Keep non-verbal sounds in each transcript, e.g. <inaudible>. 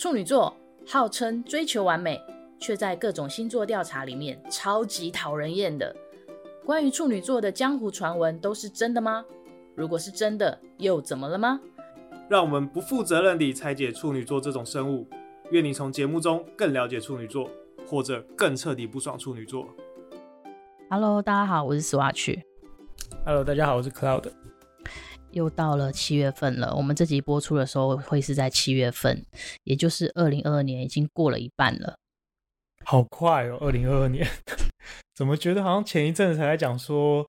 处女座号称追求完美，却在各种星座调查里面超级讨人厌的。关于处女座的江湖传闻都是真的吗？如果是真的，又怎么了吗？让我们不负责任地拆解处女座这种生物。愿你从节目中更了解处女座，或者更彻底不爽处女座。Hello，大家好，我是 Swatch。Hello，大家好，我是 Cloud。又到了七月份了，我们这集播出的时候会是在七月份，也就是二零二二年已经过了一半了。好快哦，二零二二年，<laughs> 怎么觉得好像前一阵子才在讲说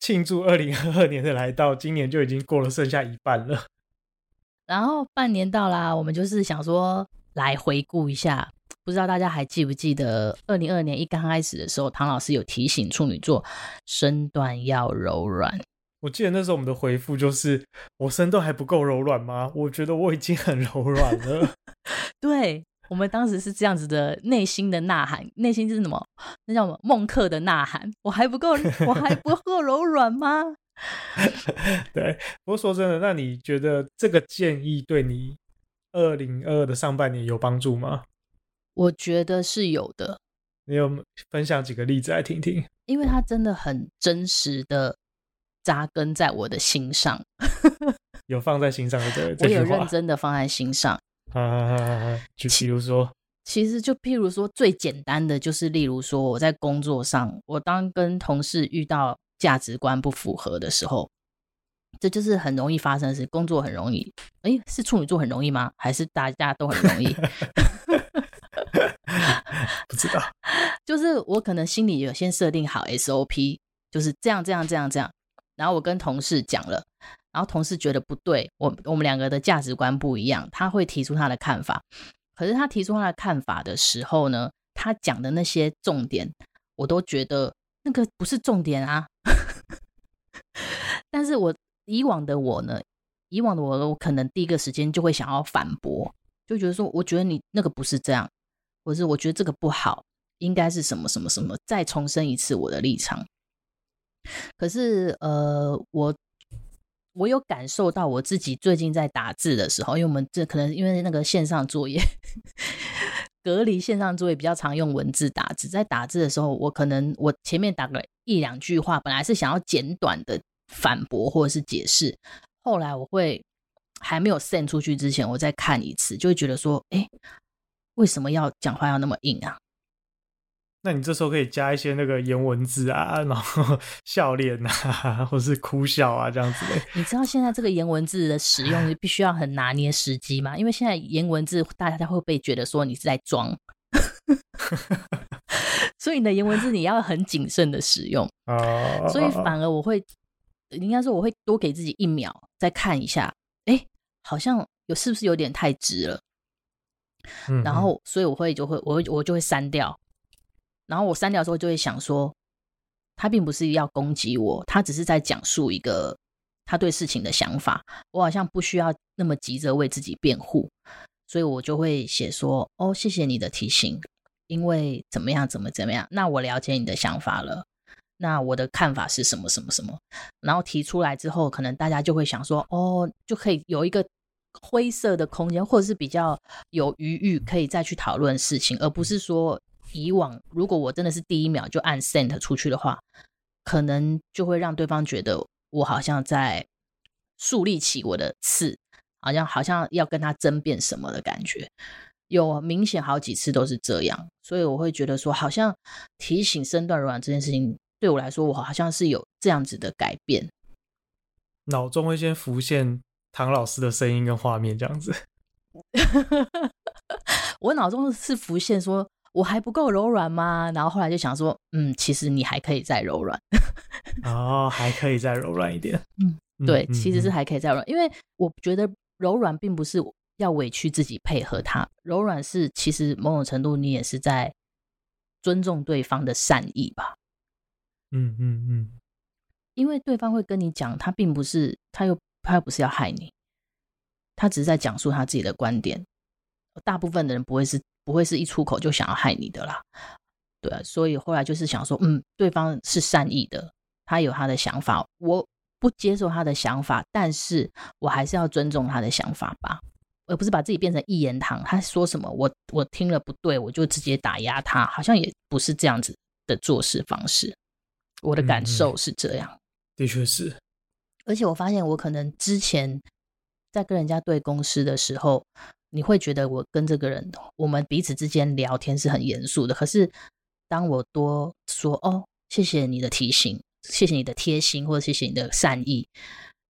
庆祝二零二二年的来到，今年就已经过了剩下一半了。然后半年到啦，我们就是想说来回顾一下，不知道大家还记不记得二零二二年一刚开始的时候，唐老师有提醒处女座身段要柔软。我记得那时候我们的回复就是：“我身段还不够柔软吗？”我觉得我已经很柔软了。<laughs> 对，我们当时是这样子的内心的呐喊，内心是什么？那叫什么？孟克的呐喊。我还不够，我还不 <laughs> 够柔软吗？<laughs> 对。不过说真的，那你觉得这个建议对你二零二二的上半年有帮助吗？我觉得是有的。你有分享几个例子来听听？因为它真的很真实的。扎根在我的心上，<laughs> 有放在心上的这，我有认真的放在心上。<laughs> 啊，就比如说，其实就譬如说，最简单的就是，例如说，我在工作上，我当跟同事遇到价值观不符合的时候，这就是很容易发生的事。工作很容易，诶，是处女座很容易吗？还是大家都很容易？<laughs> 不知道，就是我可能心里有先设定好 SOP，就是这样，这样，这样，这样。然后我跟同事讲了，然后同事觉得不对，我我们两个的价值观不一样，他会提出他的看法。可是他提出他的看法的时候呢，他讲的那些重点，我都觉得那个不是重点啊。<laughs> 但是我以往的我呢，以往的我，我可能第一个时间就会想要反驳，就觉得说，我觉得你那个不是这样，或是我觉得这个不好，应该是什么什么什么，再重申一次我的立场。可是，呃，我我有感受到我自己最近在打字的时候，因为我们这可能因为那个线上作业 <laughs> 隔离，线上作业比较常用文字打字，在打字的时候，我可能我前面打个一两句话，本来是想要简短的反驳或者是解释，后来我会还没有 send 出去之前，我再看一次，就会觉得说，哎，为什么要讲话要那么硬啊？那你这时候可以加一些那个颜文字啊，<laughs> 然后笑脸啊，或是哭笑啊，这样子的。你知道现在这个颜文字的使用 <laughs> 必须要很拿捏时机吗？因为现在颜文字大家会不会觉得说你是在装？<laughs> 所以你的颜文字你要很谨慎的使用。哦。所以反而我会，应该说我会多给自己一秒再看一下，哎，好像有是不是有点太直了？嗯。然后所以我会就会我我就会删掉。然后我删掉之后就会想说，他并不是要攻击我，他只是在讲述一个他对事情的想法。我好像不需要那么急着为自己辩护，所以我就会写说：“哦，谢谢你的提醒，因为怎么样，怎么怎么样。那我了解你的想法了。那我的看法是什么什么什么。然后提出来之后，可能大家就会想说：哦，就可以有一个灰色的空间，或者是比较有余裕，可以再去讨论事情，而不是说。”以往，如果我真的是第一秒就按 send 出去的话，可能就会让对方觉得我好像在树立起我的刺，好像好像要跟他争辩什么的感觉。有明显好几次都是这样，所以我会觉得说，好像提醒身段柔软这件事情对我来说，我好像是有这样子的改变。脑中会先浮现唐老师的声音跟画面，这样子。<laughs> 我脑中是浮现说。我还不够柔软吗？然后后来就想说，嗯，其实你还可以再柔软。哦，还可以再柔软一点。嗯，对，嗯、其实是还可以再柔软，嗯、因为我觉得柔软并不是要委屈自己配合他，柔软是其实某种程度你也是在尊重对方的善意吧。嗯嗯嗯，嗯因为对方会跟你讲，他并不是，他又他又不是要害你，他只是在讲述他自己的观点。大部分的人不会是。不会是一出口就想要害你的啦，对啊，所以后来就是想说，嗯，对方是善意的，他有他的想法，我不接受他的想法，但是我还是要尊重他的想法吧。而不是把自己变成一言堂。他说什么，我我听了不对，我就直接打压他，好像也不是这样子的做事方式。我的感受是这样，嗯、的确是。而且我发现，我可能之前在跟人家对公司的时候，你会觉得我跟这个人，我们彼此之间聊天是很严肃的。可是当我多说哦，谢谢你的提醒，谢谢你的贴心，或者谢谢你的善意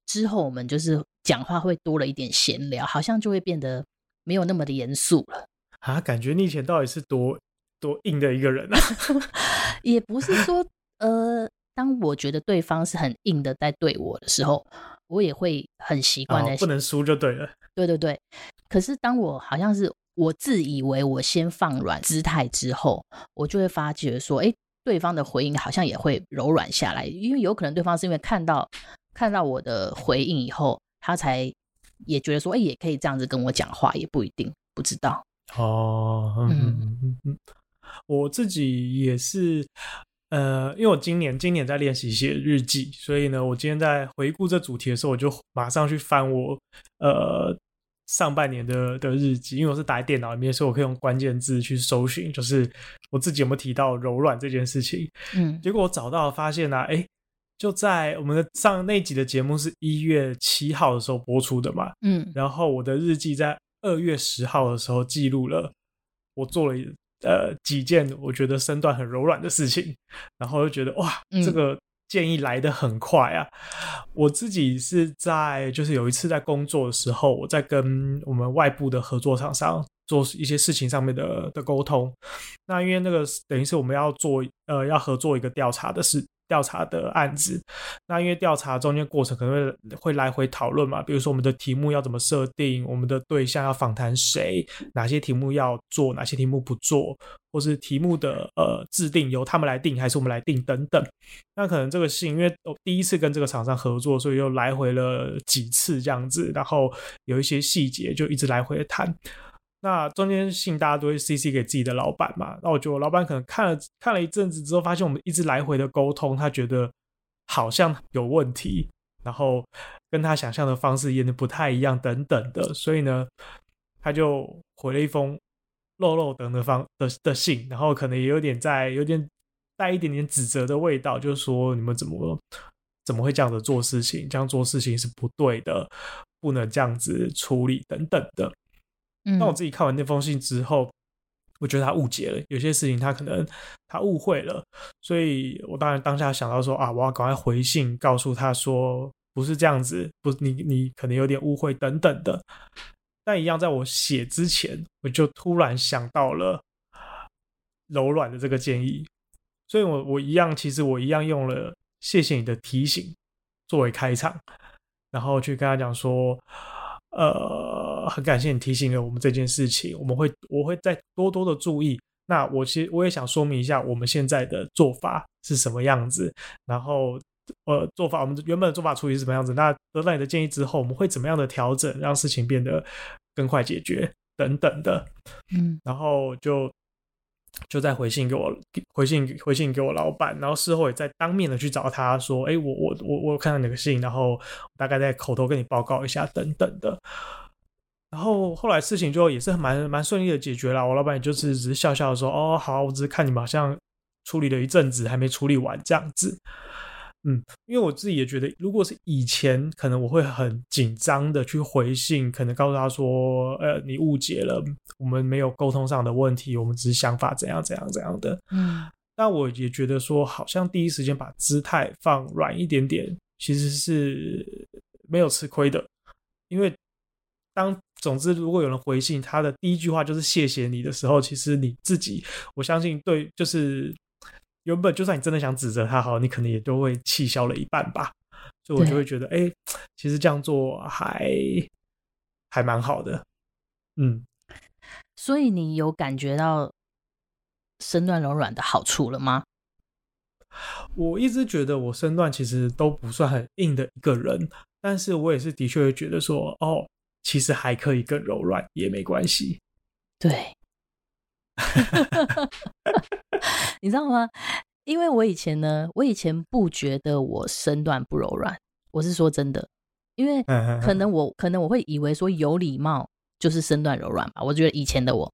之后，我们就是讲话会多了一点闲聊，好像就会变得没有那么的严肃了。啊，感觉你以前到底是多多硬的一个人啊？<laughs> <laughs> 也不是说呃。当我觉得对方是很硬的在对我的时候，我也会很习惯的。不能输就对了。对对对。可是当我好像是我自以为我先放软姿态之后，我就会发觉说，哎，对方的回应好像也会柔软下来。因为有可能对方是因为看到看到我的回应以后，他才也觉得说，哎，也可以这样子跟我讲话，也不一定，不知道。哦，嗯嗯嗯嗯，我自己也是。呃，因为我今年今年在练习写日记，所以呢，我今天在回顾这主题的时候，我就马上去翻我呃上半年的的日记，因为我是打在电脑里面，所以我可以用关键字去搜寻，就是我自己有没有提到柔软这件事情。嗯，结果我找到发现呢、啊，哎，就在我们的上那集的节目是一月七号的时候播出的嘛，嗯，然后我的日记在二月十号的时候记录了，我做了。呃，几件我觉得身段很柔软的事情，然后就觉得哇，这个建议来得很快啊！我自己是在就是有一次在工作的时候，我在跟我们外部的合作厂商做一些事情上面的的沟通。那因为那个等于是我们要做呃要合作一个调查的事。调查的案子，那因为调查中间过程可能会会来回讨论嘛，比如说我们的题目要怎么设定，我们的对象要访谈谁，哪些题目要做，哪些题目不做，或是题目的呃制定由他们来定还是我们来定等等。那可能这个事情，因为我第一次跟这个厂商合作，所以又来回了几次这样子，然后有一些细节就一直来回的谈。那中间信大家都会 CC 给自己的老板嘛，那我觉得我老板可能看了看了一阵子之后，发现我们一直来回的沟通，他觉得好像有问题，然后跟他想象的方式也不太一样等等的，所以呢，他就回了一封漏漏等的方的的信，然后可能也有点在有点带一点点指责的味道，就是说你们怎么怎么会这样子做事情，这样做事情是不对的，不能这样子处理等等的。那我自己看完那封信之后，我觉得他误解了，有些事情他可能他误会了，所以我当然当下想到说啊，我要赶快回信告诉他说不是这样子，不，你你可能有点误会等等的。但一样，在我写之前，我就突然想到了柔软的这个建议，所以我我一样，其实我一样用了谢谢你的提醒作为开场，然后去跟他讲说。呃，很感谢你提醒了我们这件事情，我们会我会再多多的注意。那我其实我也想说明一下我们现在的做法是什么样子，然后呃做法我们原本的做法处理是什么样子。那得到你的建议之后，我们会怎么样的调整，让事情变得更快解决等等的。嗯，然后就。就再回信给我，回信回信给我老板，然后事后也在当面的去找他说，哎，我我我我有看到你的信，然后大概在口头跟你报告一下等等的。然后后来事情就也是蛮蛮顺利的解决了，我老板也就是只是笑笑的说，哦，好，我只是看你们好像处理了一阵子还没处理完这样子。嗯，因为我自己也觉得，如果是以前，可能我会很紧张的去回信，可能告诉他说，呃，你误解了，我们没有沟通上的问题，我们只是想法怎样怎样怎样的。嗯，但我也觉得说，好像第一时间把姿态放软一点点，其实是没有吃亏的，因为当总之如果有人回信，他的第一句话就是谢谢你的时候，其实你自己，我相信对，就是。原本就算你真的想指责他，好，你可能也都会气消了一半吧。所以我就会觉得，哎、欸，其实这样做还还蛮好的。嗯，所以你有感觉到身段柔软的好处了吗？我一直觉得我身段其实都不算很硬的一个人，但是我也是的确会觉得说，哦，其实还可以更柔软，也没关系。对。<laughs> 你知道吗？因为我以前呢，我以前不觉得我身段不柔软，我是说真的，因为可能我可能我会以为说有礼貌就是身段柔软吧。我觉得以前的我，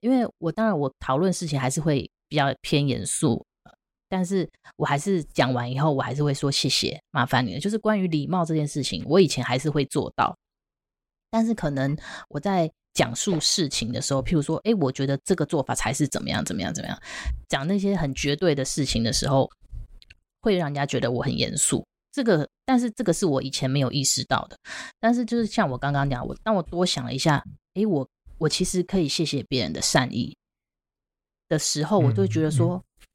因为我当然我讨论事情还是会比较偏严肃，但是我还是讲完以后，我还是会说谢谢，麻烦你了。就是关于礼貌这件事情，我以前还是会做到，但是可能我在。讲述事情的时候，譬如说，哎，我觉得这个做法才是怎么样，怎么样，怎么样。讲那些很绝对的事情的时候，会让人家觉得我很严肃。这个，但是这个是我以前没有意识到的。但是就是像我刚刚讲，我当我多想了一下，哎，我我其实可以谢谢别人的善意的时候，我就觉得说，嗯嗯、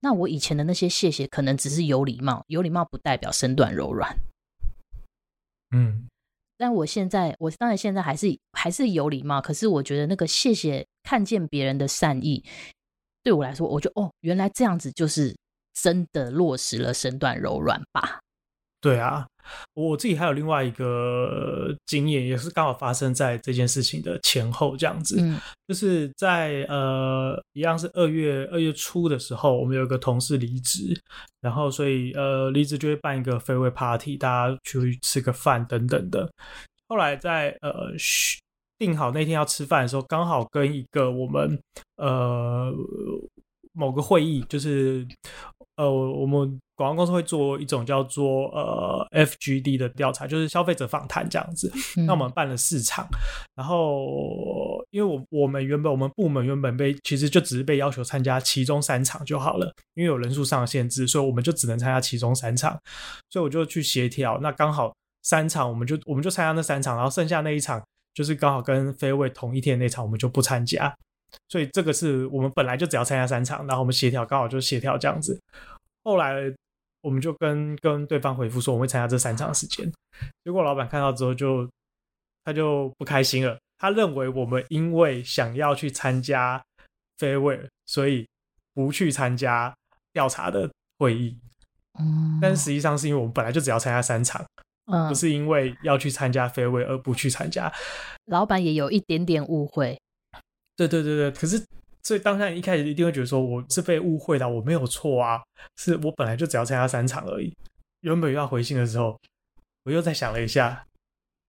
那我以前的那些谢谢，可能只是有礼貌，有礼貌不代表身段柔软。嗯。但我现在，我当然现在还是还是有礼貌，可是我觉得那个谢谢，看见别人的善意，对我来说，我就哦，原来这样子就是真的落实了身段柔软吧。对啊，我自己还有另外一个经验，也是刚好发生在这件事情的前后这样子，嗯，就是在呃一样是二月二月初的时候，我们有一个同事离职，然后所以呃离职就会办一个飞位 party，大家去吃个饭等等的。后来在呃定好那天要吃饭的时候，刚好跟一个我们呃某个会议，就是呃我们。广告公司会做一种叫做呃 FGD 的调查，就是消费者访谈这样子。嗯、那我们办了四场，然后因为我我们原本我们部门原本被其实就只是被要求参加其中三场就好了，因为有人数上的限制，所以我们就只能参加其中三场。所以我就去协调，那刚好三场我们就我们就参加那三场，然后剩下那一场就是刚好跟飞位同一天那场我们就不参加。所以这个是我们本来就只要参加三场，然后我们协调刚好就协调这样子。后来。我们就跟跟对方回复说，我们会参加这三场时间，结果老板看到之后就他就不开心了，他认为我们因为想要去参加 farewell，所以不去参加调查的会议。嗯，但实际上是因为我们本来就只要参加三场，嗯，不是因为要去参加 farewell 而不去参加。老板也有一点点误会。对对对对，可是。所以当下一开始一定会觉得说我是被误会的，我没有错啊，是我本来就只要参加三场而已。原本要回信的时候，我又再想了一下，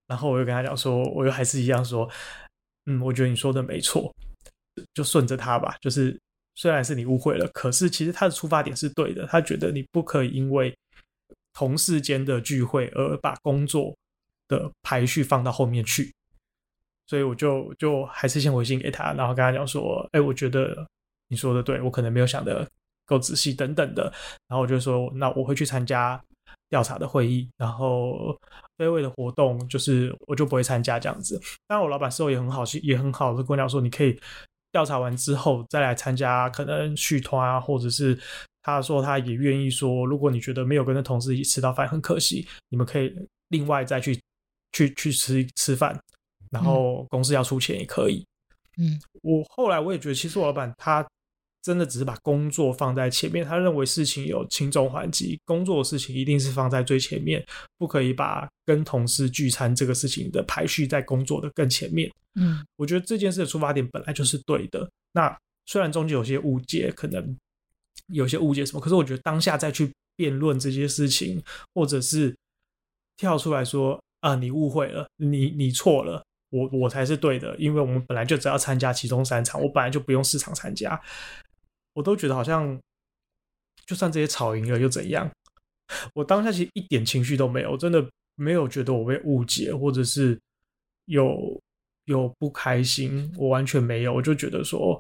然后我又跟他讲说，我又还是一样说，嗯，我觉得你说的没错，就顺着他吧。就是虽然是你误会了，可是其实他的出发点是对的，他觉得你不可以因为同事间的聚会而把工作的排序放到后面去。所以我就就还是先回信给他，然后跟他讲说，哎、我觉得你说的对，我可能没有想的够仔细等等的。然后我就说，那我会去参加调查的会议，然后飞位的活动就是我就不会参加这样子。当然，我老板事后也很好，也很好的跟我讲说，你可以调查完之后再来参加，可能续团啊，或者是他说他也愿意说，如果你觉得没有跟那同事一起吃到饭很可惜，你们可以另外再去去去吃吃饭。然后公司要出钱也可以，嗯，我后来我也觉得，其实我老板他真的只是把工作放在前面，他认为事情有轻重缓急，工作的事情一定是放在最前面，不可以把跟同事聚餐这个事情的排序在工作的更前面。嗯，我觉得这件事的出发点本来就是对的。那虽然中间有些误解，可能有些误解什么，可是我觉得当下再去辩论这些事情，或者是跳出来说啊，你误会了，你你错了。我我才是对的，因为我们本来就只要参加其中三场，我本来就不用四场参加，我都觉得好像就算这些吵赢了又怎样？<laughs> 我当下其实一点情绪都没有，真的没有觉得我被误解，或者是有有不开心，我完全没有，我就觉得说，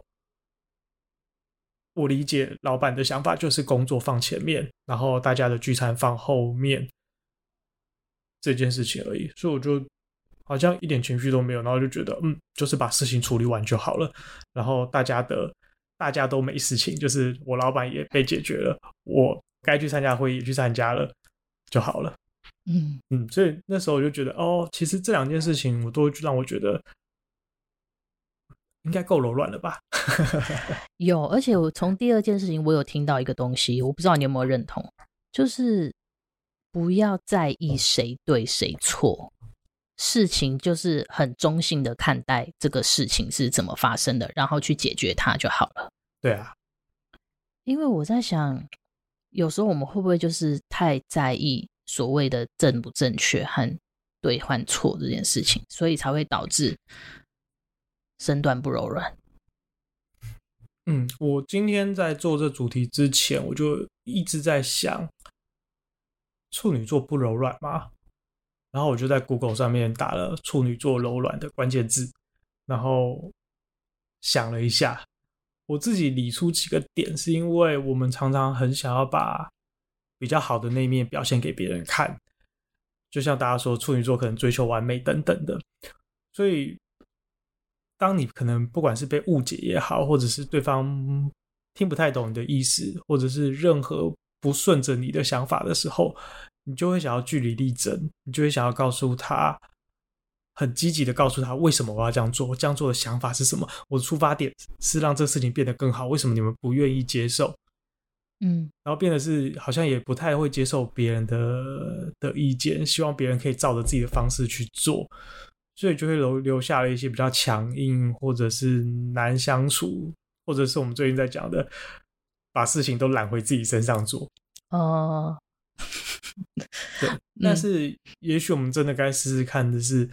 我理解老板的想法就是工作放前面，然后大家的聚餐放后面这件事情而已，所以我就。好像一点情绪都没有，然后就觉得，嗯，就是把事情处理完就好了。然后大家的大家都没事情，就是我老板也被解决了，我该去参加会议去参加了就好了。嗯嗯，所以那时候我就觉得，哦，其实这两件事情我都让我觉得应该够柔软了吧？<laughs> 有，而且我从第二件事情，我有听到一个东西，我不知道你有没有认同，就是不要在意谁对谁错。事情就是很中性的看待这个事情是怎么发生的，然后去解决它就好了。对啊，因为我在想，有时候我们会不会就是太在意所谓的正不正确和对换错这件事情，所以才会导致身段不柔软。嗯，我今天在做这主题之前，我就一直在想，处女座不柔软吗？然后我就在 Google 上面打了“处女座柔软”的关键字，然后想了一下，我自己理出几个点，是因为我们常常很想要把比较好的那一面表现给别人看，就像大家说处女座可能追求完美等等的，所以。当你可能不管是被误解也好，或者是对方听不太懂你的意思，或者是任何不顺着你的想法的时候，你就会想要据理力争，你就会想要告诉他，很积极的告诉他为什么我要这样做，我这样做的想法是什么，我的出发点是让这个事情变得更好，为什么你们不愿意接受？嗯，然后变得是好像也不太会接受别人的的意见，希望别人可以照着自己的方式去做。所以就会留留下了一些比较强硬，或者是难相处，或者是我们最近在讲的，把事情都揽回自己身上做。哦，对。但是也许我们真的该试试看的是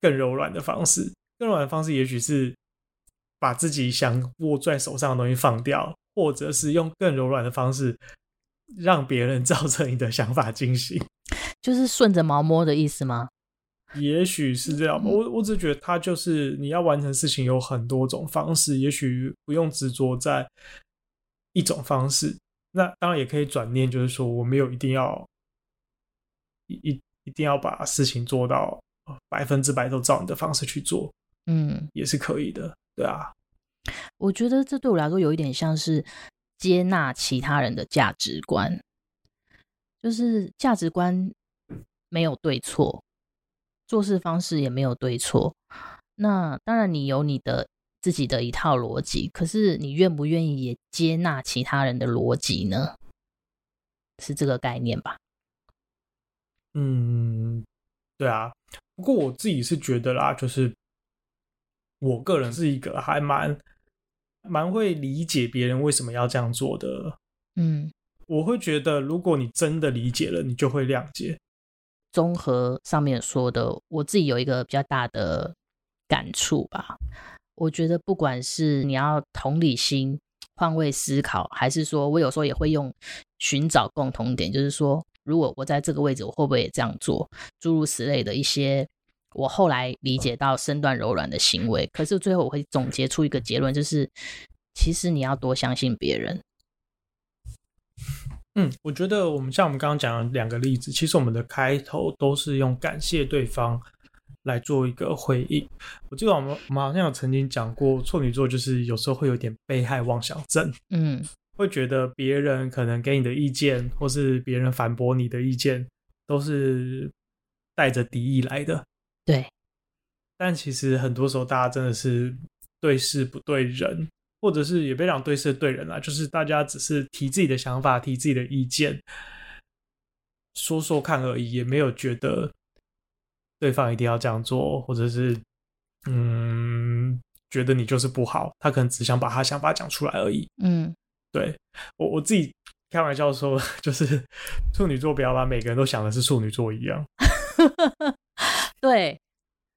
更柔软的方式。更柔软的方式，也许是把自己想握在手上的东西放掉，或者是用更柔软的方式让别人 <laughs> 照着你的想法进行。就是顺着毛摸的意思吗？也许是这样吧，我我只觉得他就是你要完成事情有很多种方式，也许不用执着在一种方式。那当然也可以转念，就是说我没有一定要一一一定要把事情做到百分之百都照你的方式去做，嗯，也是可以的，对啊。我觉得这对我来说有一点像是接纳其他人的价值观，就是价值观没有对错。做事方式也没有对错，那当然你有你的自己的一套逻辑，可是你愿不愿意也接纳其他人的逻辑呢？是这个概念吧？嗯，对啊。不过我自己是觉得啦，就是我个人是一个还蛮蛮会理解别人为什么要这样做的。嗯，我会觉得如果你真的理解了，你就会谅解。综合上面说的，我自己有一个比较大的感触吧。我觉得不管是你要同理心、换位思考，还是说我有时候也会用寻找共同点，就是说，如果我在这个位置，我会不会也这样做？诸如此类的一些，我后来理解到身段柔软的行为。可是最后我会总结出一个结论，就是其实你要多相信别人。嗯，我觉得我们像我们刚刚讲的两个例子，其实我们的开头都是用感谢对方来做一个回应。我记得我们我们好像有曾经讲过，处女座就是有时候会有点被害妄想症，嗯，会觉得别人可能给你的意见，或是别人反驳你的意见，都是带着敌意来的。对，但其实很多时候大家真的是对事不对人。或者是也别讲对事对人啦，就是大家只是提自己的想法，提自己的意见，说说看而已，也没有觉得对方一定要这样做，或者是嗯，觉得你就是不好，他可能只想把他想法讲出来而已。嗯，对，我我自己开玩笑说，<laughs> 就是处女座不要把每个人都想的是处女座一样。<laughs> 对。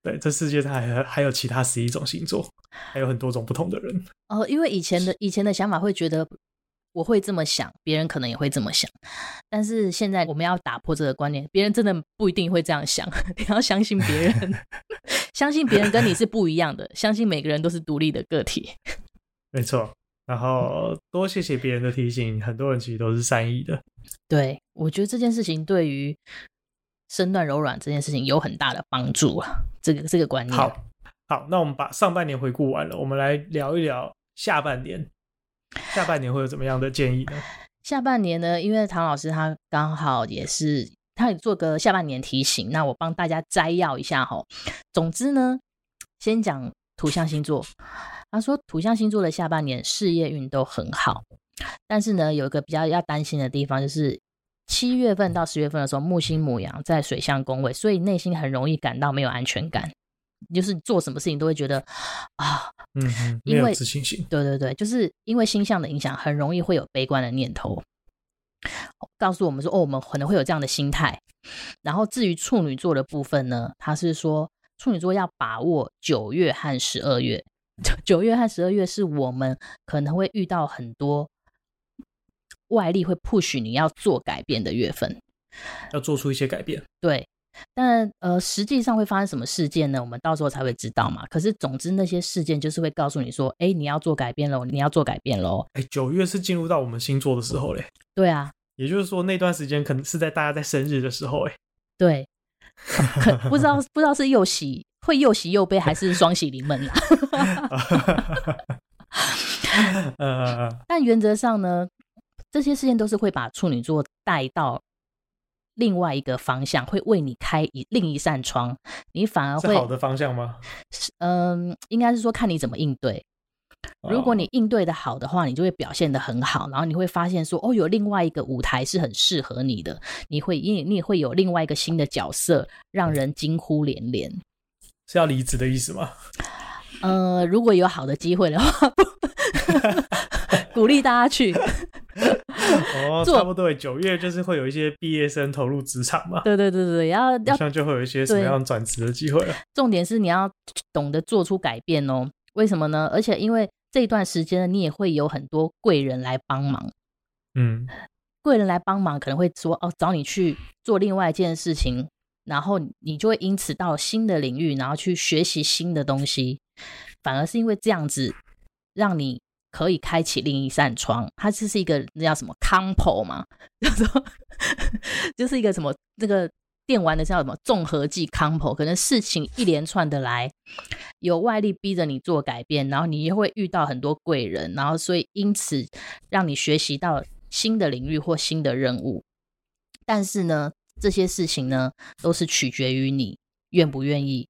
对，这世界上还还有其他十一种星座，还有很多种不同的人。哦，因为以前的以前的想法会觉得我会这么想，别人可能也会这么想。但是现在我们要打破这个观念，别人真的不一定会这样想。<laughs> 你要相信别人，<laughs> 相信别人跟你是不一样的，相信每个人都是独立的个体。<laughs> 没错。然后多谢谢别人的提醒，很多人其实都是善意的。对，我觉得这件事情对于。身段柔软这件事情有很大的帮助啊，这个这个观念。好，好，那我们把上半年回顾完了，我们来聊一聊下半年。下半年会有怎么样的建议呢？下半年呢，因为唐老师他刚好也是，他也做个下半年提醒，那我帮大家摘要一下哈。总之呢，先讲土象星座，他说土象星座的下半年事业运都很好，但是呢，有一个比较要担心的地方就是。七月份到十月份的时候，木星牡羊在水象宫位，所以内心很容易感到没有安全感，就是做什么事情都会觉得啊，嗯，因为自信心。对对对，就是因为星象的影响，很容易会有悲观的念头，告诉我们说，哦，我们可能会有这样的心态。然后至于处女座的部分呢，他是说处女座要把握九月和十二月，九月和十二月是我们可能会遇到很多外力会 push 你要做改变的月份，要做出一些改变。对。但呃，实际上会发生什么事件呢？我们到时候才会知道嘛。可是，总之那些事件就是会告诉你说，哎，你要做改变喽，你要做改变喽。哎，九月是进入到我们星座的时候嘞。对啊，也就是说那段时间可能是在大家在生日的时候，哎。对，<laughs> 可不知道不知道是又喜会又喜又悲，还是双喜临门啦。<laughs> 呃，<laughs> 但原则上呢，这些事件都是会把处女座带到。另外一个方向会为你开一另一扇窗，你反而会是好的方向吗？嗯、呃，应该是说看你怎么应对。如果你应对的好的话，你就会表现的很好，然后你会发现说，哦，有另外一个舞台是很适合你的，你会因你也会有另外一个新的角色，让人惊呼连连。是要离职的意思吗？呃，如果有好的机会的话，<laughs> 鼓励大家去。哦，<laughs> 差不多，九月就是会有一些毕业生投入职场嘛。对对对对，要要这样就会有一些什么样转职的机会了。重点是你要懂得做出改变哦。为什么呢？而且因为这段时间呢，你也会有很多贵人来帮忙。嗯，贵人来帮忙可能会说哦，找你去做另外一件事情，然后你就会因此到新的领域，然后去学习新的东西。反而是因为这样子，让你。可以开启另一扇窗，它就是一个那叫什么 combo 嘛，<laughs> 叫做就是一个什么这个电玩的叫什么综合技 combo，可能事情一连串的来，有外力逼着你做改变，然后你又会遇到很多贵人，然后所以因此让你学习到新的领域或新的任务。但是呢，这些事情呢，都是取决于你愿不愿意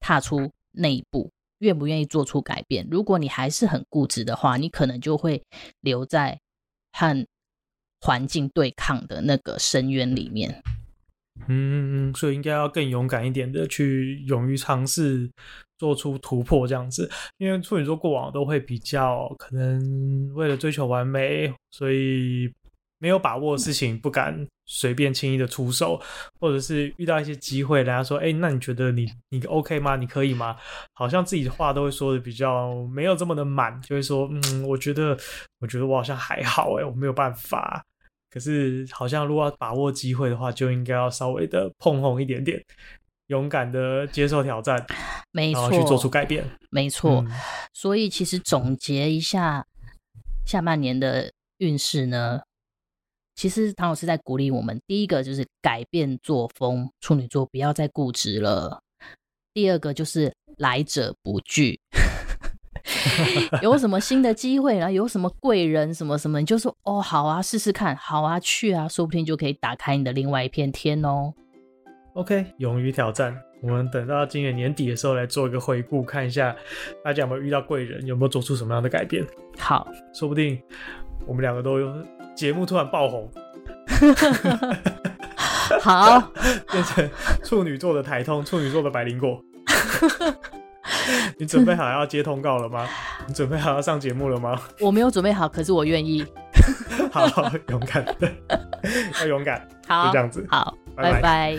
踏出那一步。愿不愿意做出改变？如果你还是很固执的话，你可能就会留在和环境对抗的那个深渊里面。嗯，所以应该要更勇敢一点的去勇于尝试，做出突破这样子。因为处女座过往都会比较可能为了追求完美，所以。没有把握的事情不敢随便轻易的出手，或者是遇到一些机会，人家说：“哎，那你觉得你你 OK 吗？你可以吗？”好像自己的话都会说的比较没有这么的满，就会说：“嗯，我觉得，我觉得我好像还好，哎，我没有办法。”可是好像如果要把握机会的话，就应该要稍微的碰红一点点，勇敢的接受挑战，没错，然后去做出改变，没错。嗯，所以其实总结一下下半年的运势呢。其实唐老师在鼓励我们，第一个就是改变作风，处女座不要再固执了。第二个就是来者不拒，<laughs> 有什么新的机会，然后有什么贵人什么什么，你就说哦，好啊，试试看，好啊，去啊，说不定就可以打开你的另外一片天哦。OK，勇于挑战，我们等到今年年底的时候来做一个回顾，看一下大家有没有遇到贵人，有没有做出什么样的改变。好，说不定我们两个都有。节目突然爆红，<laughs> 好，变成处女座的台通，处女座的百灵果。<laughs> 你准备好要接通告了吗？你准备好要上节目了吗？<laughs> 我没有准备好，可是我愿意。好，勇敢，要勇敢。好，就这样子。好，拜拜。拜拜。